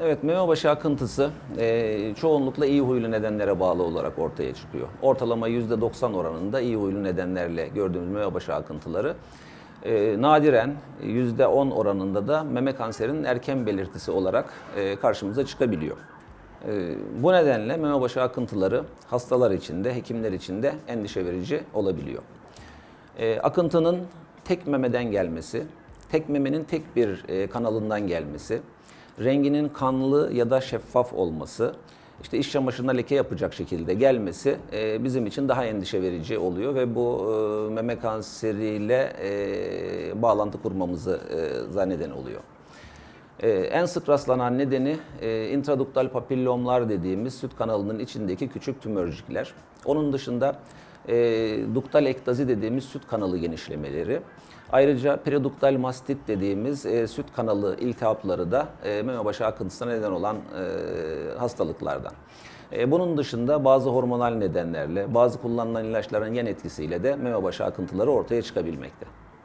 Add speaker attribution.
Speaker 1: Evet, meme başı akıntısı e, çoğunlukla iyi huylu nedenlere bağlı olarak ortaya çıkıyor. Ortalama %90 oranında iyi huylu nedenlerle gördüğümüz meme başı akıntıları e, nadiren %10 oranında da meme kanserinin erken belirtisi olarak e, karşımıza çıkabiliyor. E, bu nedenle meme başı akıntıları hastalar için de hekimler için de endişe verici olabiliyor. E, akıntının tek memeden gelmesi, tek memenin tek bir e, kanalından gelmesi, renginin kanlı ya da şeffaf olması, işte iş çamaşırına leke yapacak şekilde gelmesi e, bizim için daha endişe verici oluyor ve bu e, meme kanseriyle e, bağlantı kurmamızı e, zanneden oluyor. Ee, en sık rastlanan nedeni e, intraduktal papillomlar dediğimiz süt kanalının içindeki küçük tümörcükler. Onun dışında e, duktal ektazi dediğimiz süt kanalı genişlemeleri. Ayrıca periduktal mastit dediğimiz e, süt kanalı iltihapları da e, meme başı akıntısına neden olan e, hastalıklardan. E, bunun dışında bazı hormonal nedenlerle, bazı kullanılan ilaçların yan etkisiyle de meme başı akıntıları ortaya çıkabilmekte.